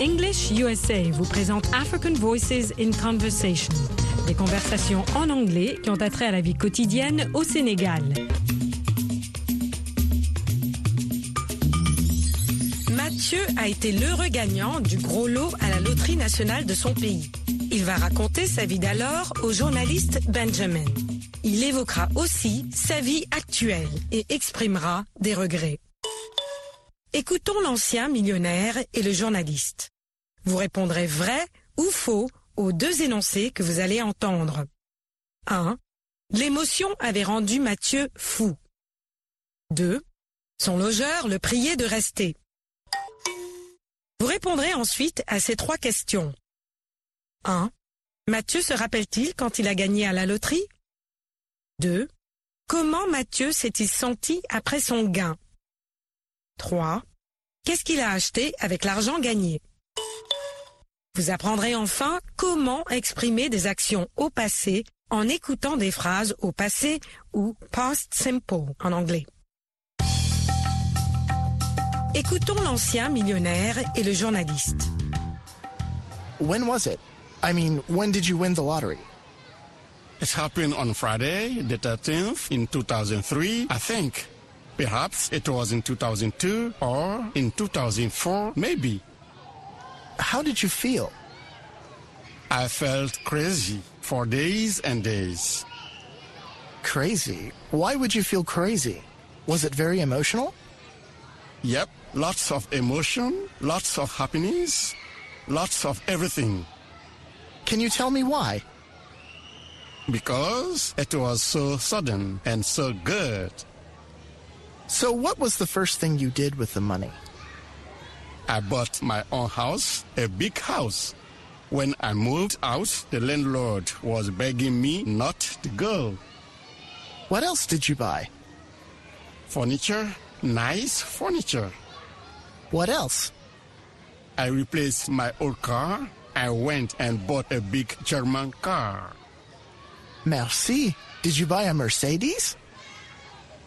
English USA vous présente African Voices in Conversation, des conversations en anglais qui ont attrait à la vie quotidienne au Sénégal. Mathieu a été l'heureux gagnant du gros lot à la loterie nationale de son pays. Il va raconter sa vie d'alors au journaliste Benjamin. Il évoquera aussi sa vie actuelle et exprimera des regrets. Écoutons l'ancien millionnaire et le journaliste. Vous répondrez vrai ou faux aux deux énoncés que vous allez entendre. 1. L'émotion avait rendu Mathieu fou. 2. Son logeur le priait de rester. Vous répondrez ensuite à ces trois questions. 1. Mathieu se rappelle-t-il quand il a gagné à la loterie? 2. Comment Mathieu s'est-il senti après son gain? 3. Qu'est-ce qu'il a acheté avec l'argent gagné? Vous apprendrez enfin comment exprimer des actions au passé en écoutant des phrases au passé ou past simple en anglais. Écoutons l'ancien millionnaire et le journaliste. When was it? I mean, when did you win the lottery? It happened on Friday, the 13th, in 2003, I think. Perhaps it was in 2002 or in 2004, maybe. How did you feel? I felt crazy for days and days. Crazy? Why would you feel crazy? Was it very emotional? Yep, lots of emotion, lots of happiness, lots of everything. Can you tell me why? Because it was so sudden and so good. So, what was the first thing you did with the money? I bought my own house, a big house. When I moved out, the landlord was begging me not to go. What else did you buy? Furniture, nice furniture. What else? I replaced my old car. I went and bought a big German car. Merci. Did you buy a Mercedes?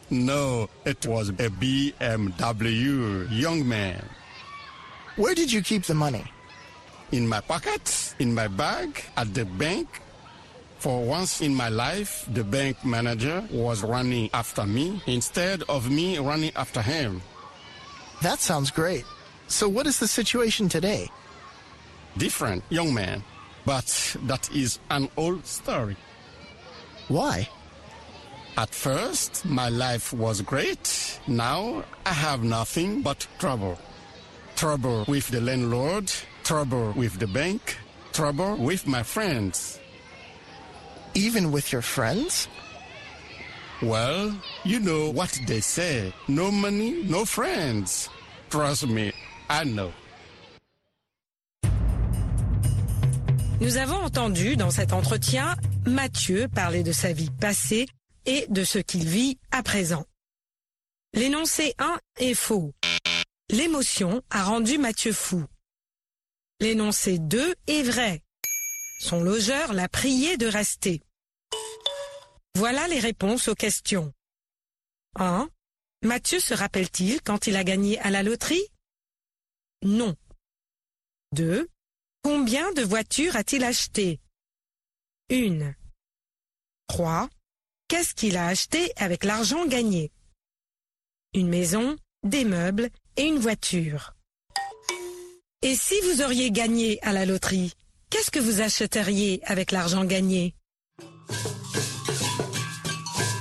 No, it was a BMW, young man. Where did you keep the money? In my pocket, in my bag, at the bank. For once in my life, the bank manager was running after me instead of me running after him. That sounds great. So, what is the situation today? Different, young man. But that is an old story. Why? At first, my life was great. Now, I have nothing but trouble. Trouble with the landlord, trouble with the bank, trouble with my friends. Even with your friends? Well, you know what they say no money, no friends. Trust me, I know. Nous avons entendu dans cet entretien Mathieu parler de sa vie passée et de ce qu'il vit à présent. L'énoncé 1 est faux. L'émotion a rendu Mathieu fou. L'énoncé 2 est vrai. Son logeur l'a prié de rester. Voilà les réponses aux questions. 1. Mathieu se rappelle-t-il quand il a gagné à la loterie? Non. 2. Combien de voitures a-t-il acheté Une. 3. Qu'est-ce qu'il a acheté avec l'argent gagné? Une maison, des meubles et une voiture. Et si vous auriez gagné à la loterie, qu'est-ce que vous achèteriez avec l'argent gagné?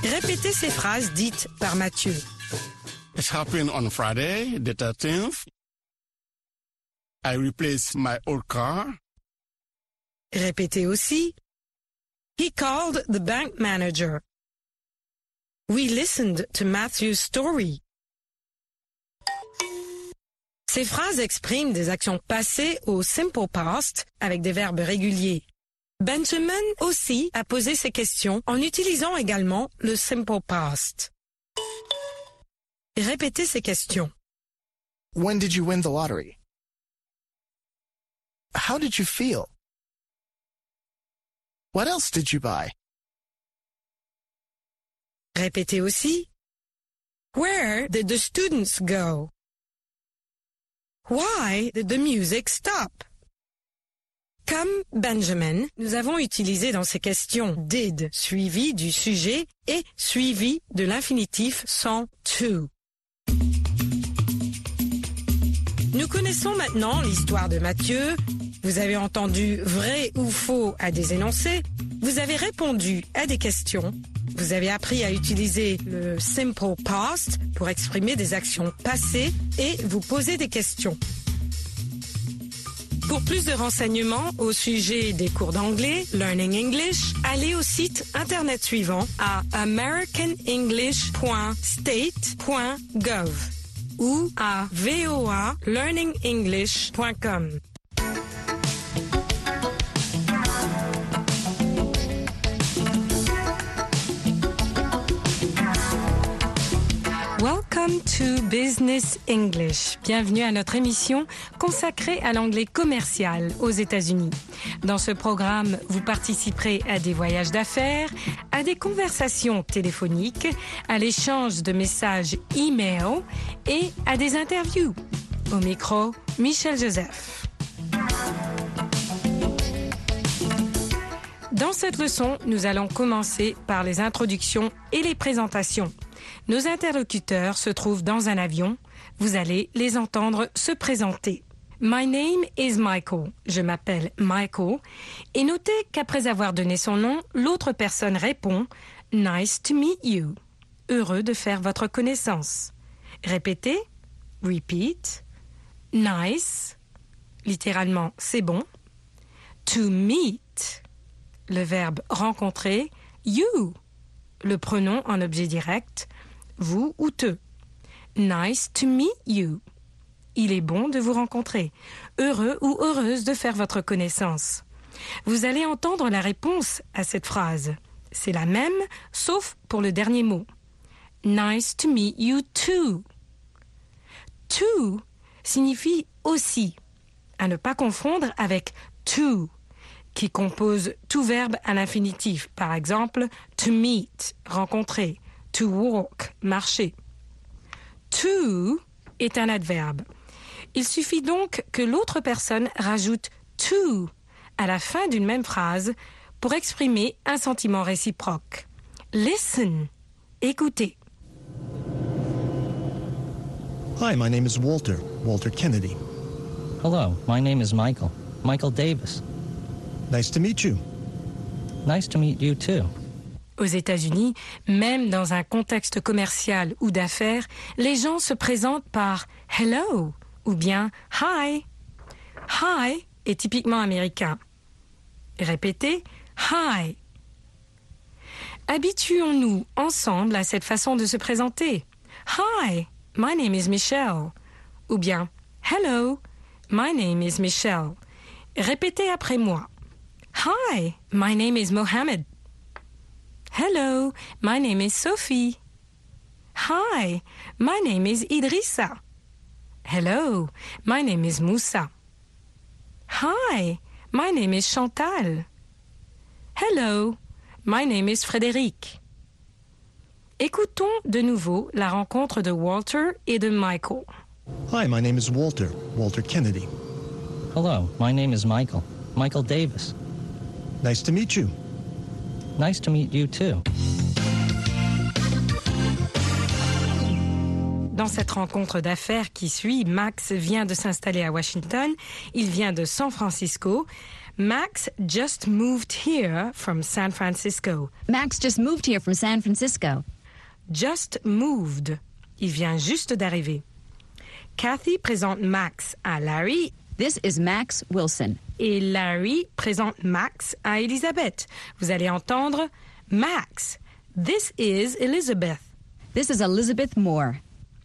Répétez ces phrases dites par Mathieu. It happened on Friday, the 13th. I replaced my old car. Répétez aussi. He called the bank manager. We listened to Matthew's story. Ces phrases expriment des actions passées au simple past avec des verbes réguliers. Benjamin aussi a posé ces questions en utilisant également le simple past. Répétez ces questions. When did you win the lottery? How did you feel? What else did you buy? Répétez aussi. Where did the students go? Why did the music stop? Comme Benjamin, nous avons utilisé dans ces questions did suivi du sujet et suivi de l'infinitif sans to. Nous connaissons maintenant l'histoire de Mathieu. Vous avez entendu vrai ou faux à des énoncés. Vous avez répondu à des questions. Vous avez appris à utiliser le simple past pour exprimer des actions passées et vous poser des questions. Pour plus de renseignements au sujet des cours d'anglais, Learning English, allez au site internet suivant à americanenglish.state.gov ou à voalearningenglish.com. Welcome to Business English. Bienvenue à notre émission consacrée à l'anglais commercial aux États-Unis. Dans ce programme, vous participerez à des voyages d'affaires, à des conversations téléphoniques, à l'échange de messages e-mail et à des interviews. Au micro, Michel Joseph. Dans cette leçon, nous allons commencer par les introductions et les présentations. Nos interlocuteurs se trouvent dans un avion. Vous allez les entendre se présenter. My name is Michael. Je m'appelle Michael. Et notez qu'après avoir donné son nom, l'autre personne répond Nice to meet you. Heureux de faire votre connaissance. Répétez. Repeat. Nice. Littéralement, c'est bon. To meet. Le verbe rencontrer. You. Le pronom en objet direct vous ou te. Nice to meet you. Il est bon de vous rencontrer. Heureux ou heureuse de faire votre connaissance. Vous allez entendre la réponse à cette phrase. C'est la même, sauf pour le dernier mot. Nice to meet you too. To signifie aussi, à ne pas confondre avec to, qui compose tout verbe à l'infinitif. Par exemple, to meet, rencontrer, to walk, marcher. To est un adverbe. Il suffit donc que l'autre personne rajoute to à la fin d'une même phrase pour exprimer un sentiment réciproque. Listen, écoutez. Hi, my name is Walter, Walter Kennedy. Hello, my name is Michael, Michael Davis. Nice to meet you. Nice to meet you too. Aux États-Unis, même dans un contexte commercial ou d'affaires, les gens se présentent par hello ou bien hi. Hi est typiquement américain. Répétez hi. Habituons-nous ensemble à cette façon de se présenter. Hi, my name is Michelle. Ou bien Hello, my name is Michelle. Répétez après moi. Hi, my name is Mohammed. Hello, my name is Sophie. Hi, my name is Idrissa. Hello, my name is Moussa. Hi, my name is Chantal. Hello, my name is Frédéric. Écoutons de nouveau la rencontre de Walter et de Michael. Hi, my name is Walter, Walter Kennedy. Hello, my name is Michael, Michael Davis. Nice to meet you. Nice to meet you too. Dans cette rencontre d'affaires qui suit, Max vient de s'installer à Washington. Il vient de San Francisco. Max just moved here from San Francisco. Max just moved here from San Francisco. Just moved. Il vient juste d'arriver. Kathy présente Max à Larry This is Max Wilson. Et Larry présente Max à Elizabeth. Vous allez entendre Max. This is Elizabeth. This is Elizabeth Moore.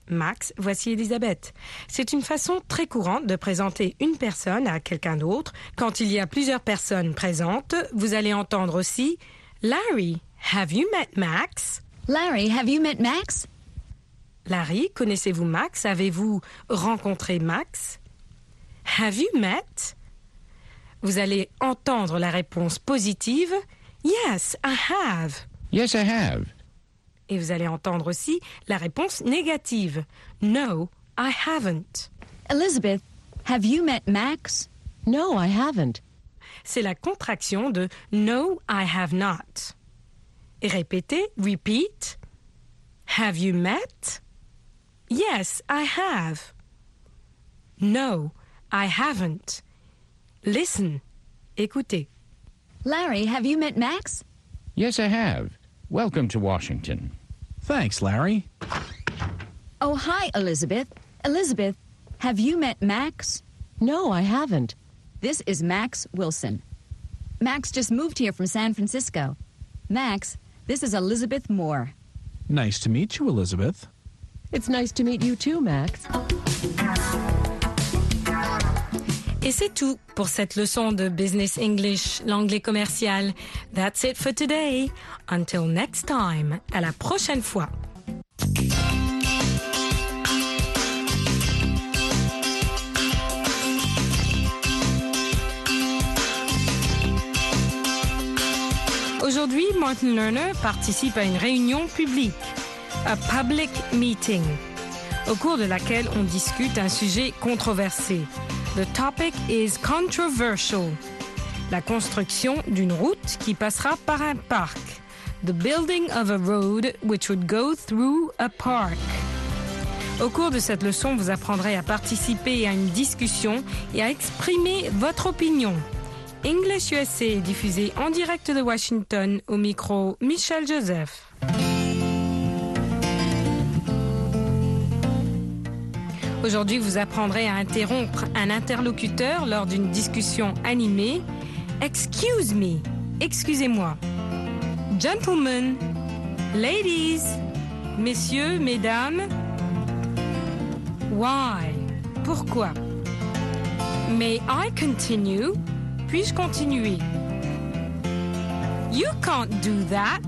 Max, voici Elisabeth. C'est une façon très courante de présenter une personne à quelqu'un d'autre. Quand il y a plusieurs personnes présentes, vous allez entendre aussi Larry, have you met Max? Larry, have you met Max? Larry, connaissez-vous Max? Avez-vous rencontré Max? Have you met? Vous allez entendre la réponse positive Yes, I have. Yes, I have. Et vous allez entendre aussi la réponse négative No, I haven't. Elizabeth, Have you met Max? No, I haven't. C'est la contraction de No, I have not. Et répétez, repeat. Have you met? Yes, I have. No, I haven't. Listen. Écoutez. Larry, have you met Max? Yes, I have. Welcome to Washington. Thanks, Larry. Oh, hi, Elizabeth. Elizabeth, have you met Max? No, I haven't. This is Max Wilson. Max just moved here from San Francisco. Max, this is Elizabeth Moore. Nice to meet you, Elizabeth. It's nice to meet you too, Max. Et c'est tout pour cette leçon de Business English, l'anglais commercial. That's it for today. Until next time. À la prochaine fois. Aujourd'hui, Martin Lerner participe à une réunion publique, a public meeting, au cours de laquelle on discute un sujet controversé. The topic is controversial. La construction d'une route qui passera par un parc. The building of a road which would go through a park. Au cours de cette leçon, vous apprendrez à participer à une discussion et à exprimer votre opinion. English USA est diffusé en direct de Washington au micro Michel Joseph. Aujourd'hui, vous apprendrez à interrompre un interlocuteur lors d'une discussion animée. Excuse me, excusez-moi. Gentlemen, ladies, messieurs, mesdames. Why? Pourquoi? May I continue? Puis-je continuer? You can't do that.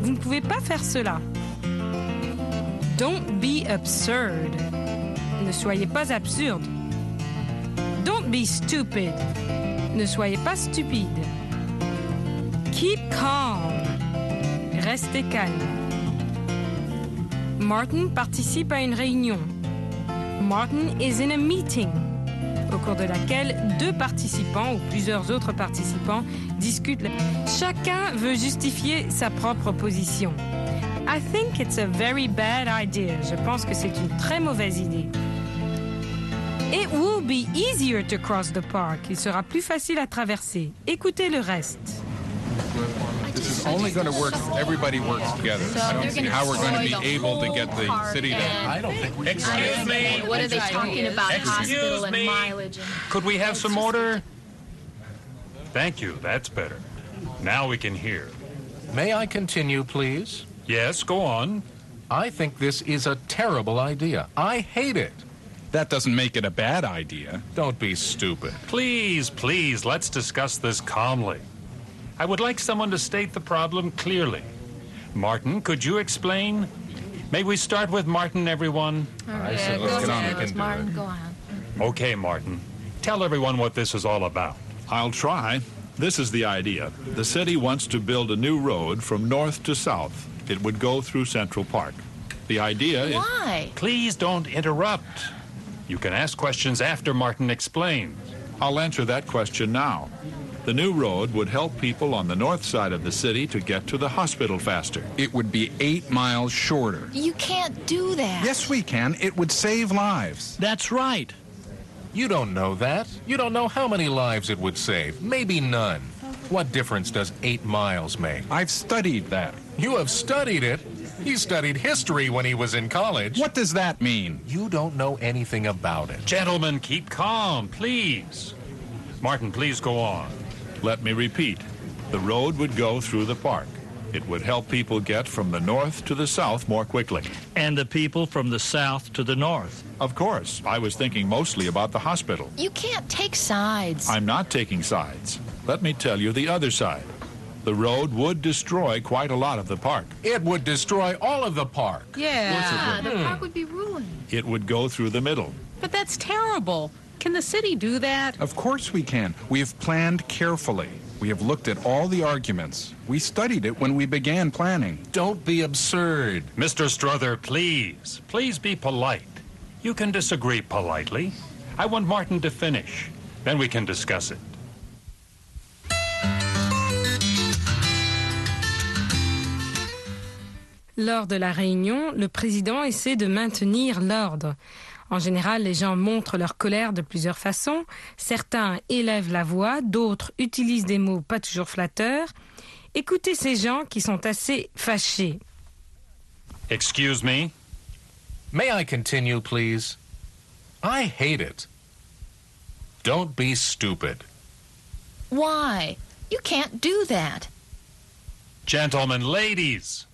Vous ne pouvez pas faire cela. Don't be absurd. Ne soyez pas absurde. Don't be stupid. Ne soyez pas stupide. Keep calm. Restez calme. Martin participe à une réunion. Martin is in a meeting au cours de laquelle deux participants ou plusieurs autres participants discutent. Chacun veut justifier sa propre position. I think it's a very bad idea. Je pense que c'est une très mauvaise idée. It will be easier to cross the park. Il sera plus facile à traverser. Écoutez le reste. This is only going to work if everybody works together. I don't see how we're going to be able to get the city to. I don't think we Excuse me. What are they talking about? Excuse Hospital and me. mileage. and- Could we have some order? Thank you. That's better. Now we can hear. May I continue, please? Yes, go on. I think this is a terrible idea. I hate it. That doesn't make it a bad idea. Don't be stupid. Please, please, let's discuss this calmly. I would like someone to state the problem clearly. Martin, could you explain? May we start with Martin, everyone? All right, said let's get on ahead. with. Martin, go on. Okay, Martin. Tell everyone what this is all about. I'll try. This is the idea. The city wants to build a new road from north to south. It would go through Central Park. The idea is. Why? Please don't interrupt. You can ask questions after Martin explains. I'll answer that question now. The new road would help people on the north side of the city to get to the hospital faster. It would be eight miles shorter. You can't do that. Yes, we can. It would save lives. That's right. You don't know that. You don't know how many lives it would save. Maybe none. What difference does eight miles make? I've studied that. You have studied it. He studied history when he was in college. What does that mean? You don't know anything about it. Gentlemen, keep calm, please. Martin, please go on. Let me repeat. The road would go through the park. It would help people get from the north to the south more quickly. And the people from the south to the north. Of course, I was thinking mostly about the hospital. You can't take sides. I'm not taking sides. Let me tell you the other side. The road would destroy quite a lot of the park. It would destroy all of the park. yeah, the Hmm. park would be ruined. It would go through the middle. But that's terrible. Can the city do that? Of course we can. We have planned carefully. We have looked at all the arguments. We studied it when we began planning. Don't be absurd. Mr. Strother, please, please be polite. You can disagree politely. I want Martin to finish. Then we can discuss it. Lors de la réunion, le président essaie de maintenir l'ordre. En général, les gens montrent leur colère de plusieurs façons. Certains élèvent la voix, d'autres utilisent des mots pas toujours flatteurs. Écoutez ces gens qui sont assez fâchés. Excuse me? May I continue, please? I hate it. Don't be stupid. Why? You can't do that. Gentlemen, ladies.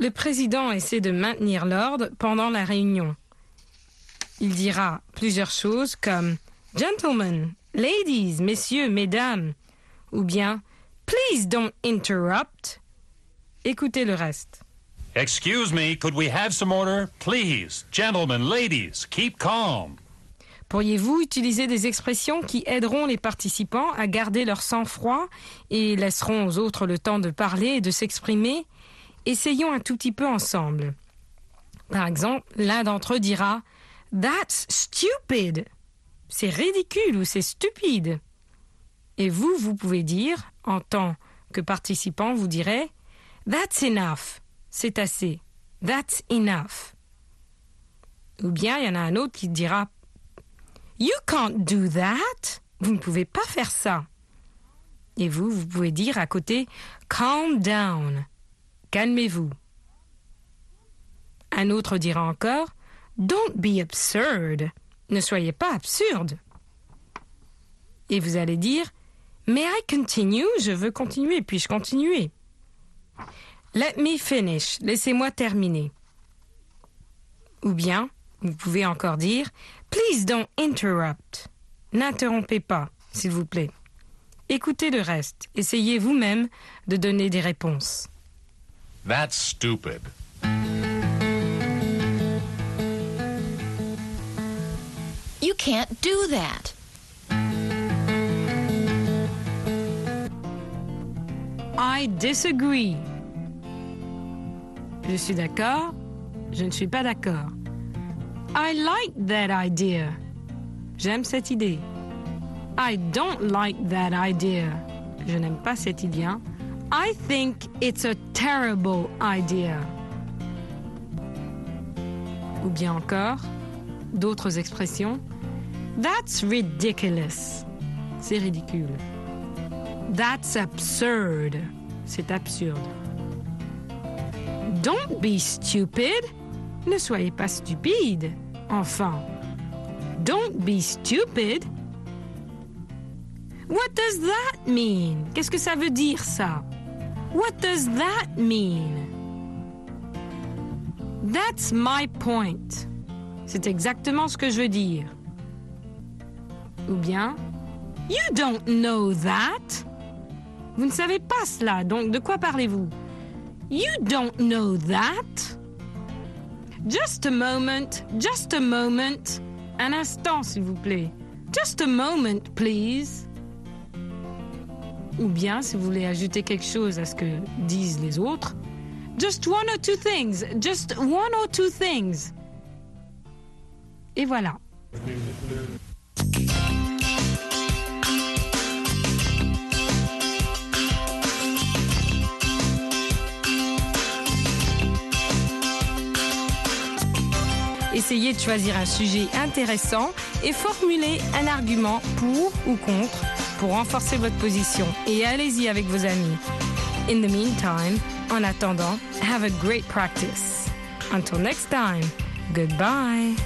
Le président essaie de maintenir l'ordre pendant la réunion. Il dira plusieurs choses comme Gentlemen, ladies, messieurs, mesdames, ou bien Please don't interrupt. Écoutez le reste. Excuse me, could we have some order? Please, gentlemen, ladies, keep calm. Pourriez-vous utiliser des expressions qui aideront les participants à garder leur sang-froid et laisseront aux autres le temps de parler et de s'exprimer? Essayons un tout petit peu ensemble. Par exemple, l'un d'entre eux dira That's stupid. C'est ridicule ou c'est stupide. Et vous, vous pouvez dire, en tant que participant, vous direz That's enough. C'est assez. That's enough. Ou bien il y en a un autre qui dira You can't do that. Vous ne pouvez pas faire ça. Et vous, vous pouvez dire à côté Calm down. Calmez-vous. Un autre dira encore Don't be absurd. Ne soyez pas absurde. Et vous allez dire May I continue? Je veux continuer. Puis-je continuer? Let me finish. Laissez-moi terminer. Ou bien, vous pouvez encore dire Please don't interrupt. N'interrompez pas, s'il vous plaît. Écoutez le reste. Essayez vous-même de donner des réponses. That's stupid. You can't do that. I disagree. Je suis d'accord. Je ne suis pas d'accord. I like that idea. J'aime cette idée. I don't like that idea. Je n'aime pas cette idée. I think it's a terrible idea. Ou bien encore, d'autres expressions. That's ridiculous. C'est ridicule. That's absurd. C'est absurde. Don't be stupid. Ne soyez pas stupide. Enfin. Don't be stupid. What does that mean? Qu'est-ce que ça veut dire ça? What does that mean? That's my point. C'est exactement ce que je veux dire. Ou bien, You don't know that? Vous ne savez pas cela, donc de quoi parlez-vous? You don't know that? Just a moment, just a moment. Un instant, s'il vous plaît. Just a moment, please. Ou bien, si vous voulez ajouter quelque chose à ce que disent les autres, just one or two things, just one or two things. Et voilà. Essayez de choisir un sujet intéressant et formulez un argument pour ou contre pour renforcer votre position. Et allez-y avec vos amis. In the meantime, en attendant, have a great practice. Until next time, goodbye.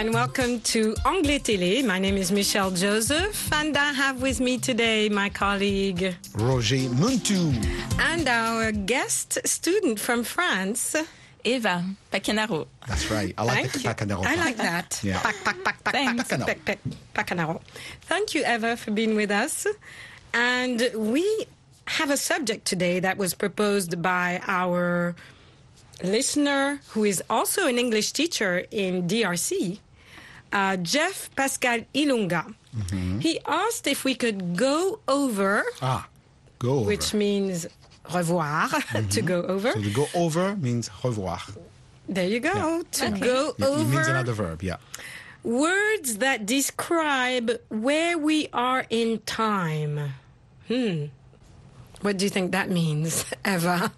And welcome to Anglais Télé. My name is Michelle Joseph and I have with me today my colleague Roger Muntu. and our guest student from France, Eva Pacanaro. That's right. I like Thank the you. Pacanaro. I like that. Yeah. Pac, pac, pac, pac, Thanks. pac, pac, pac, Pacanaro. Thank you, Eva, for being with us. And we have a subject today that was proposed by our listener, who is also an English teacher in DRC, uh, Jeff Pascal Ilunga. He asked if we could go over, Ah, go over. which means revoir, to go over. so to go over means revoir. There you go. To Okay. go Yeah, It means another verb, yeah. words that describe where we are in time. Hmm. What do you think that means, Eva?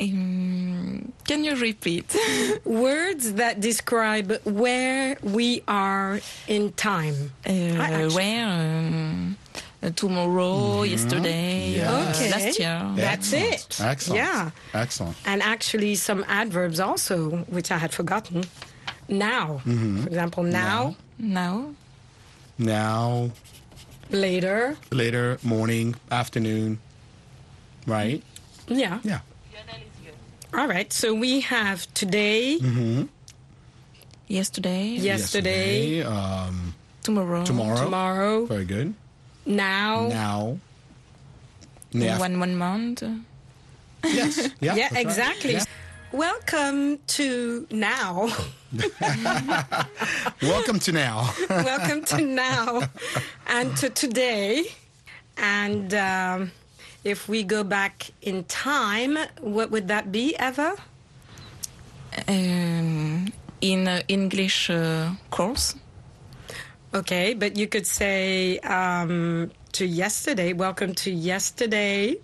Um, can you repeat? Words that describe where we are in time. Uh, actually- where? Um, uh, tomorrow, yesterday, Yeah. Okay. last year. That's Excellent. it. Excellent. Yeah. Excellent. And actually, some adverbs also, which I had forgotten. Now, for example, now, Now, Now, later. later, morning, afternoon, right? Yeah. Yeah. All right. So we have today, Mm-hmm. yesterday, yesterday, um, tomorrow, tomorrow. tomorrow, Very good. now. Now. Yeah. one one month. Yes. Yeah. Yeah, that's right. exactly. Yeah. Welcome to now. Welcome to now. Welcome to now and to today. And um, if we go back in time, what would that be, Eva? Um, in uh, English uh, course. Okay, but you could say um, to yesterday. Welcome to yesterday.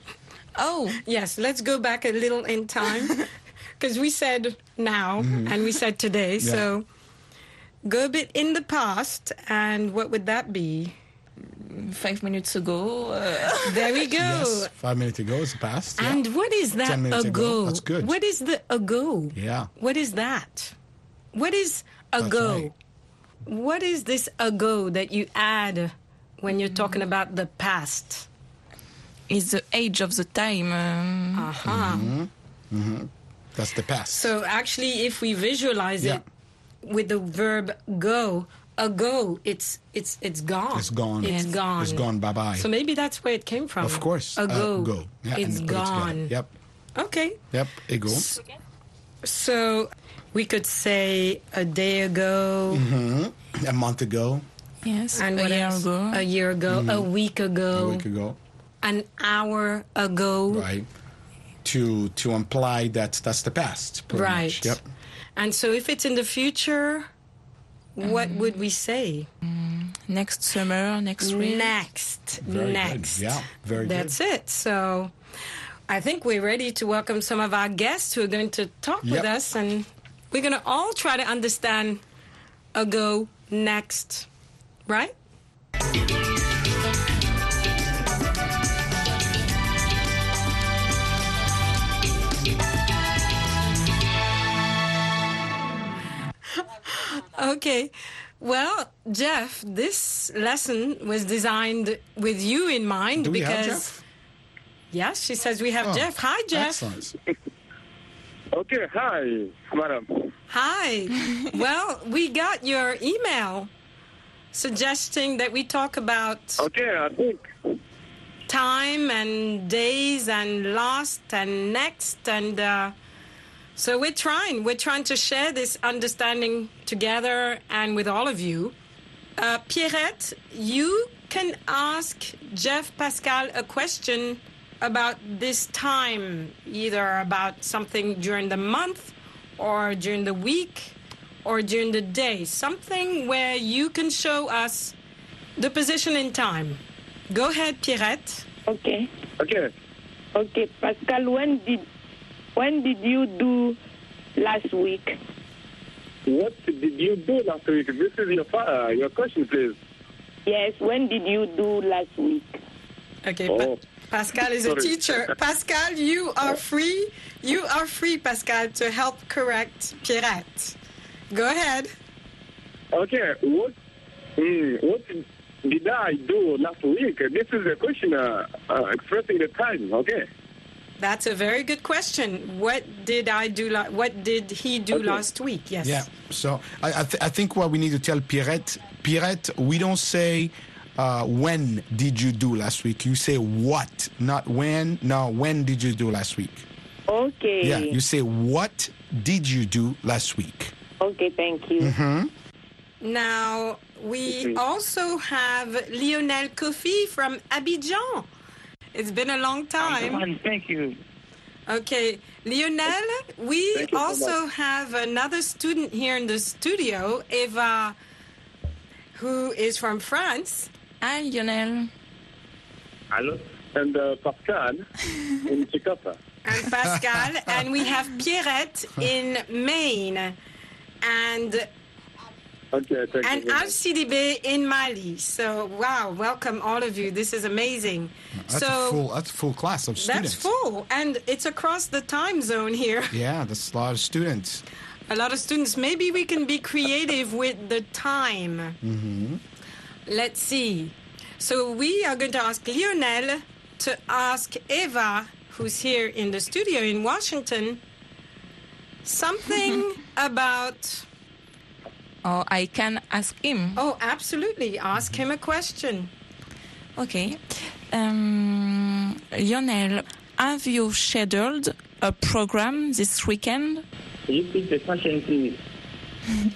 Oh, Yes, let's go back a little in time because we said now and we said today. Yeah. So go a bit in the past, and what would that be? Five minutes ago. Uh, There we go. Yes. Five minutes ago is past. Yeah. And what is that Ten ago. ago? That's good. What is the ago? Yeah. What is that? What is ago? right. What is this ago that you add when you're talking about the past? is the age of the time. Um, Aha. Mm-hmm. That's the past. So actually, if we visualize Yeah. it with the verb go, ago, it's it's it's gone. It's gone. It's Yes. gone. It's gone. Bye bye. So maybe that's where it came from. Of course. uh, Ago. go. Yeah, it's and put it together. gone. Yep. Okay. Yep. Ego. So we could say a day ago. hmm A month ago. yes, And a what year else? ago. A year ago, a week ago, A week ago. an hour ago. Right. To to imply that that's the past. Right. much. Yep. And so if it's in the future, what Mm. would we say? next summer, next spring. Next. Very next. good. Yeah. Very That's good. it. So I think we're ready to welcome some of our guests who are going to talk with us and we're going to all try to understand a go next, right? Okay. Well, Jeff, this lesson was designed with you in mind Do we because have Jeff? Yes, she says we have Oh, Jeff. Hi, Jeff. Excellent. Okay, hi, madam. Hi. well, we got your email suggesting that we talk about Okay, I think. time and days and lost and next and uh, so we're trying. We're trying to share this understanding together and with all of you. Uh, pierrette you can ask jeff pascal a question about this time either about something during the month or during the week or during the day. Something where you can show us the position in time. Go ahead pierrette. Okay. Okay. Okay, Pascal, when did when did you do last week? What did you do last week? This is your uh, your question, please. Yes, when did you do last week? Okay, Oh. Pa- Pascal is a teacher. Pascal, you are free. You are free, Pascal, to help correct Pierrette. Go ahead. Okay. What mm, what did I do last week? This is the question uh, uh, expressing the time. Okay. That's a very good question. What did I do? La- what did he do Okay. last week? Yes. Yeah. So I, I, th- I think what we need to tell Pierrette, Pierrette, we don't say uh, when did you do last week. You say what, not when. No, when did you do last week? Okay. Yeah. You say what did you do last week. Okay, thank you. Mm-hmm. Now we also have Lionel Kofi from Abidjan. It's been a long time. Thank you. Okay, Lionel, we Thank you so also have another student here in the studio, Eva, who is from France. Hi, Lionel. Hello. And uh, Pascal in Chicago. And Pascal, and we have Pierrette in Maine, and Okay, thank and you. very Al in Mali. So wow, welcome all of you. This is amazing. That's so a full. That's a full class of students. that's full, and it's across the time zone here. Yeah, that's a lot of students. A lot of students. Maybe we can be creative with the time. Mm-hmm. Let's see. So we are going to ask Lionel to ask Eva, who's here in the studio in Washington, something about. Oh, I can ask him. Oh, absolutely. Ask him a question. Okay. Um, Lionel, have you scheduled a program this weekend? Can you repeat the question, please?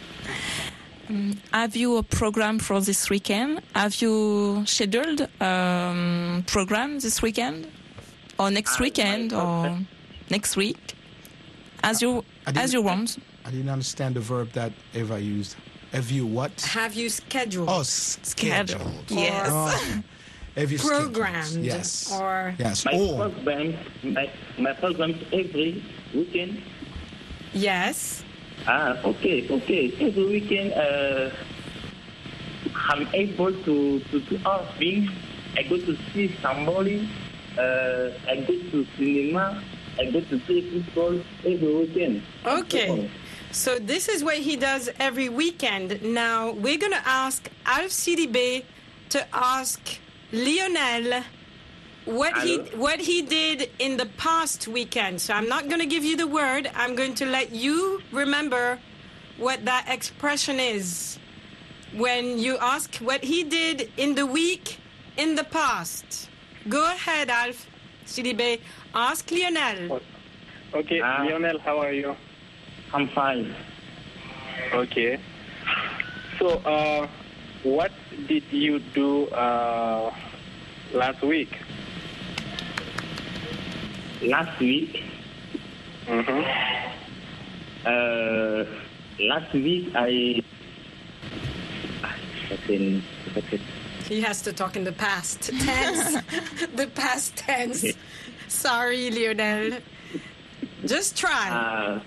Um, have you a program for this weekend? Have you scheduled um program this weekend, or next weekend, or next week? As you as you want. I didn't understand the verb that Eva used. Have you what? Have you scheduled? Oh, s- scheduled. Yes. Oh, have you scheduled? Yes. Or Yes. My Or program, my, my program every weekend. yes. Ah, okay, okay. Every weekend, uh, I'm able to, to do all things. I go to see somebody. Uh, I go to cinema. I go to play football every weekend. Okay. So this is what he does every weekend. Now we're going to ask Alf Sidibé to ask Lionel what he what he did in the past weekend. So I'm not going to give you the word. I'm going to let you remember what that expression is when you ask what he did in the week in the past. Go ahead, Alf Sidibé. Ask Lionel. Okay, ah. Lionel, how are you? I'm fine. Okay. So, uh, what did you do uh, last week? Last week, Mm-hmm. uh, last week I. Okay, okay. He has to talk in the past tense. the past tense. Sorry, Lionel. Just try. Uh,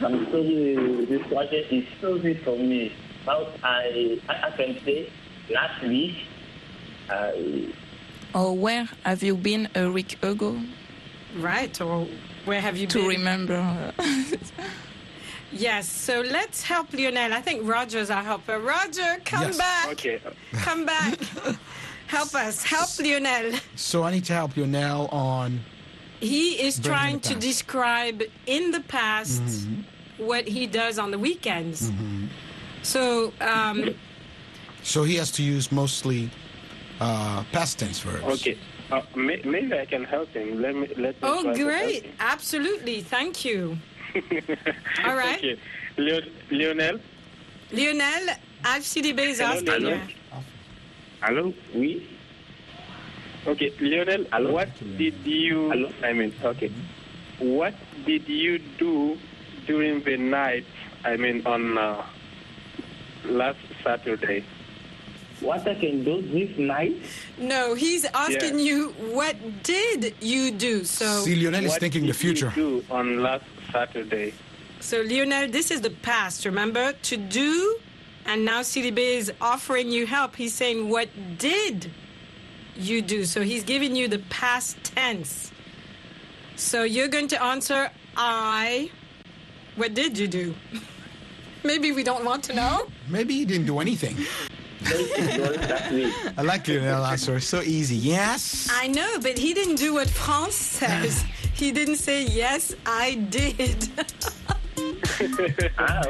I'm sorry, this project is so big for me. But I, I, I can say last week, I, Or where have you been a week ago? Right, or where have you to been? To remember? Yes, so let's help Lionel. I think Roger's our helper. Roger, come Yes. back. Okay. Come back. help us. Help Lionel. so I need to help you now on. He is trying to describe in the past Mhm. what he does on the weekends. Mhm. So, um, So he has to use mostly uh, past tense verbs. Okay. Uh, may, maybe I can help him. Let me let me oh, try to help great. Absolutely. Thank you. All right. Okay. Leo- Lionel. Lionel, Alf Sidibé is Hello, asking Lionel. you. Hello. Oui. Okay, Lionel. What did you? I mean, okay. What did you do during the night? I mean, on uh, last Saturday. what I can do this night, No, he's asking Yeah. you what did you do? So See, Lionel is thinking the future. What did you future. do on last Saturday? So, Lionel, this is the past, remember? To do, and now Sidibé is offering you help. He's saying, What did you do? So, he's giving you the past tense. So, you're going to answer, I. What did you do? Maybe we don't want to know. Maybe he didn't do anything. played football last week. I like Lionel answer. So easy. Yes. I know, but he didn't do what France says. he didn't say, yes, I did. ah,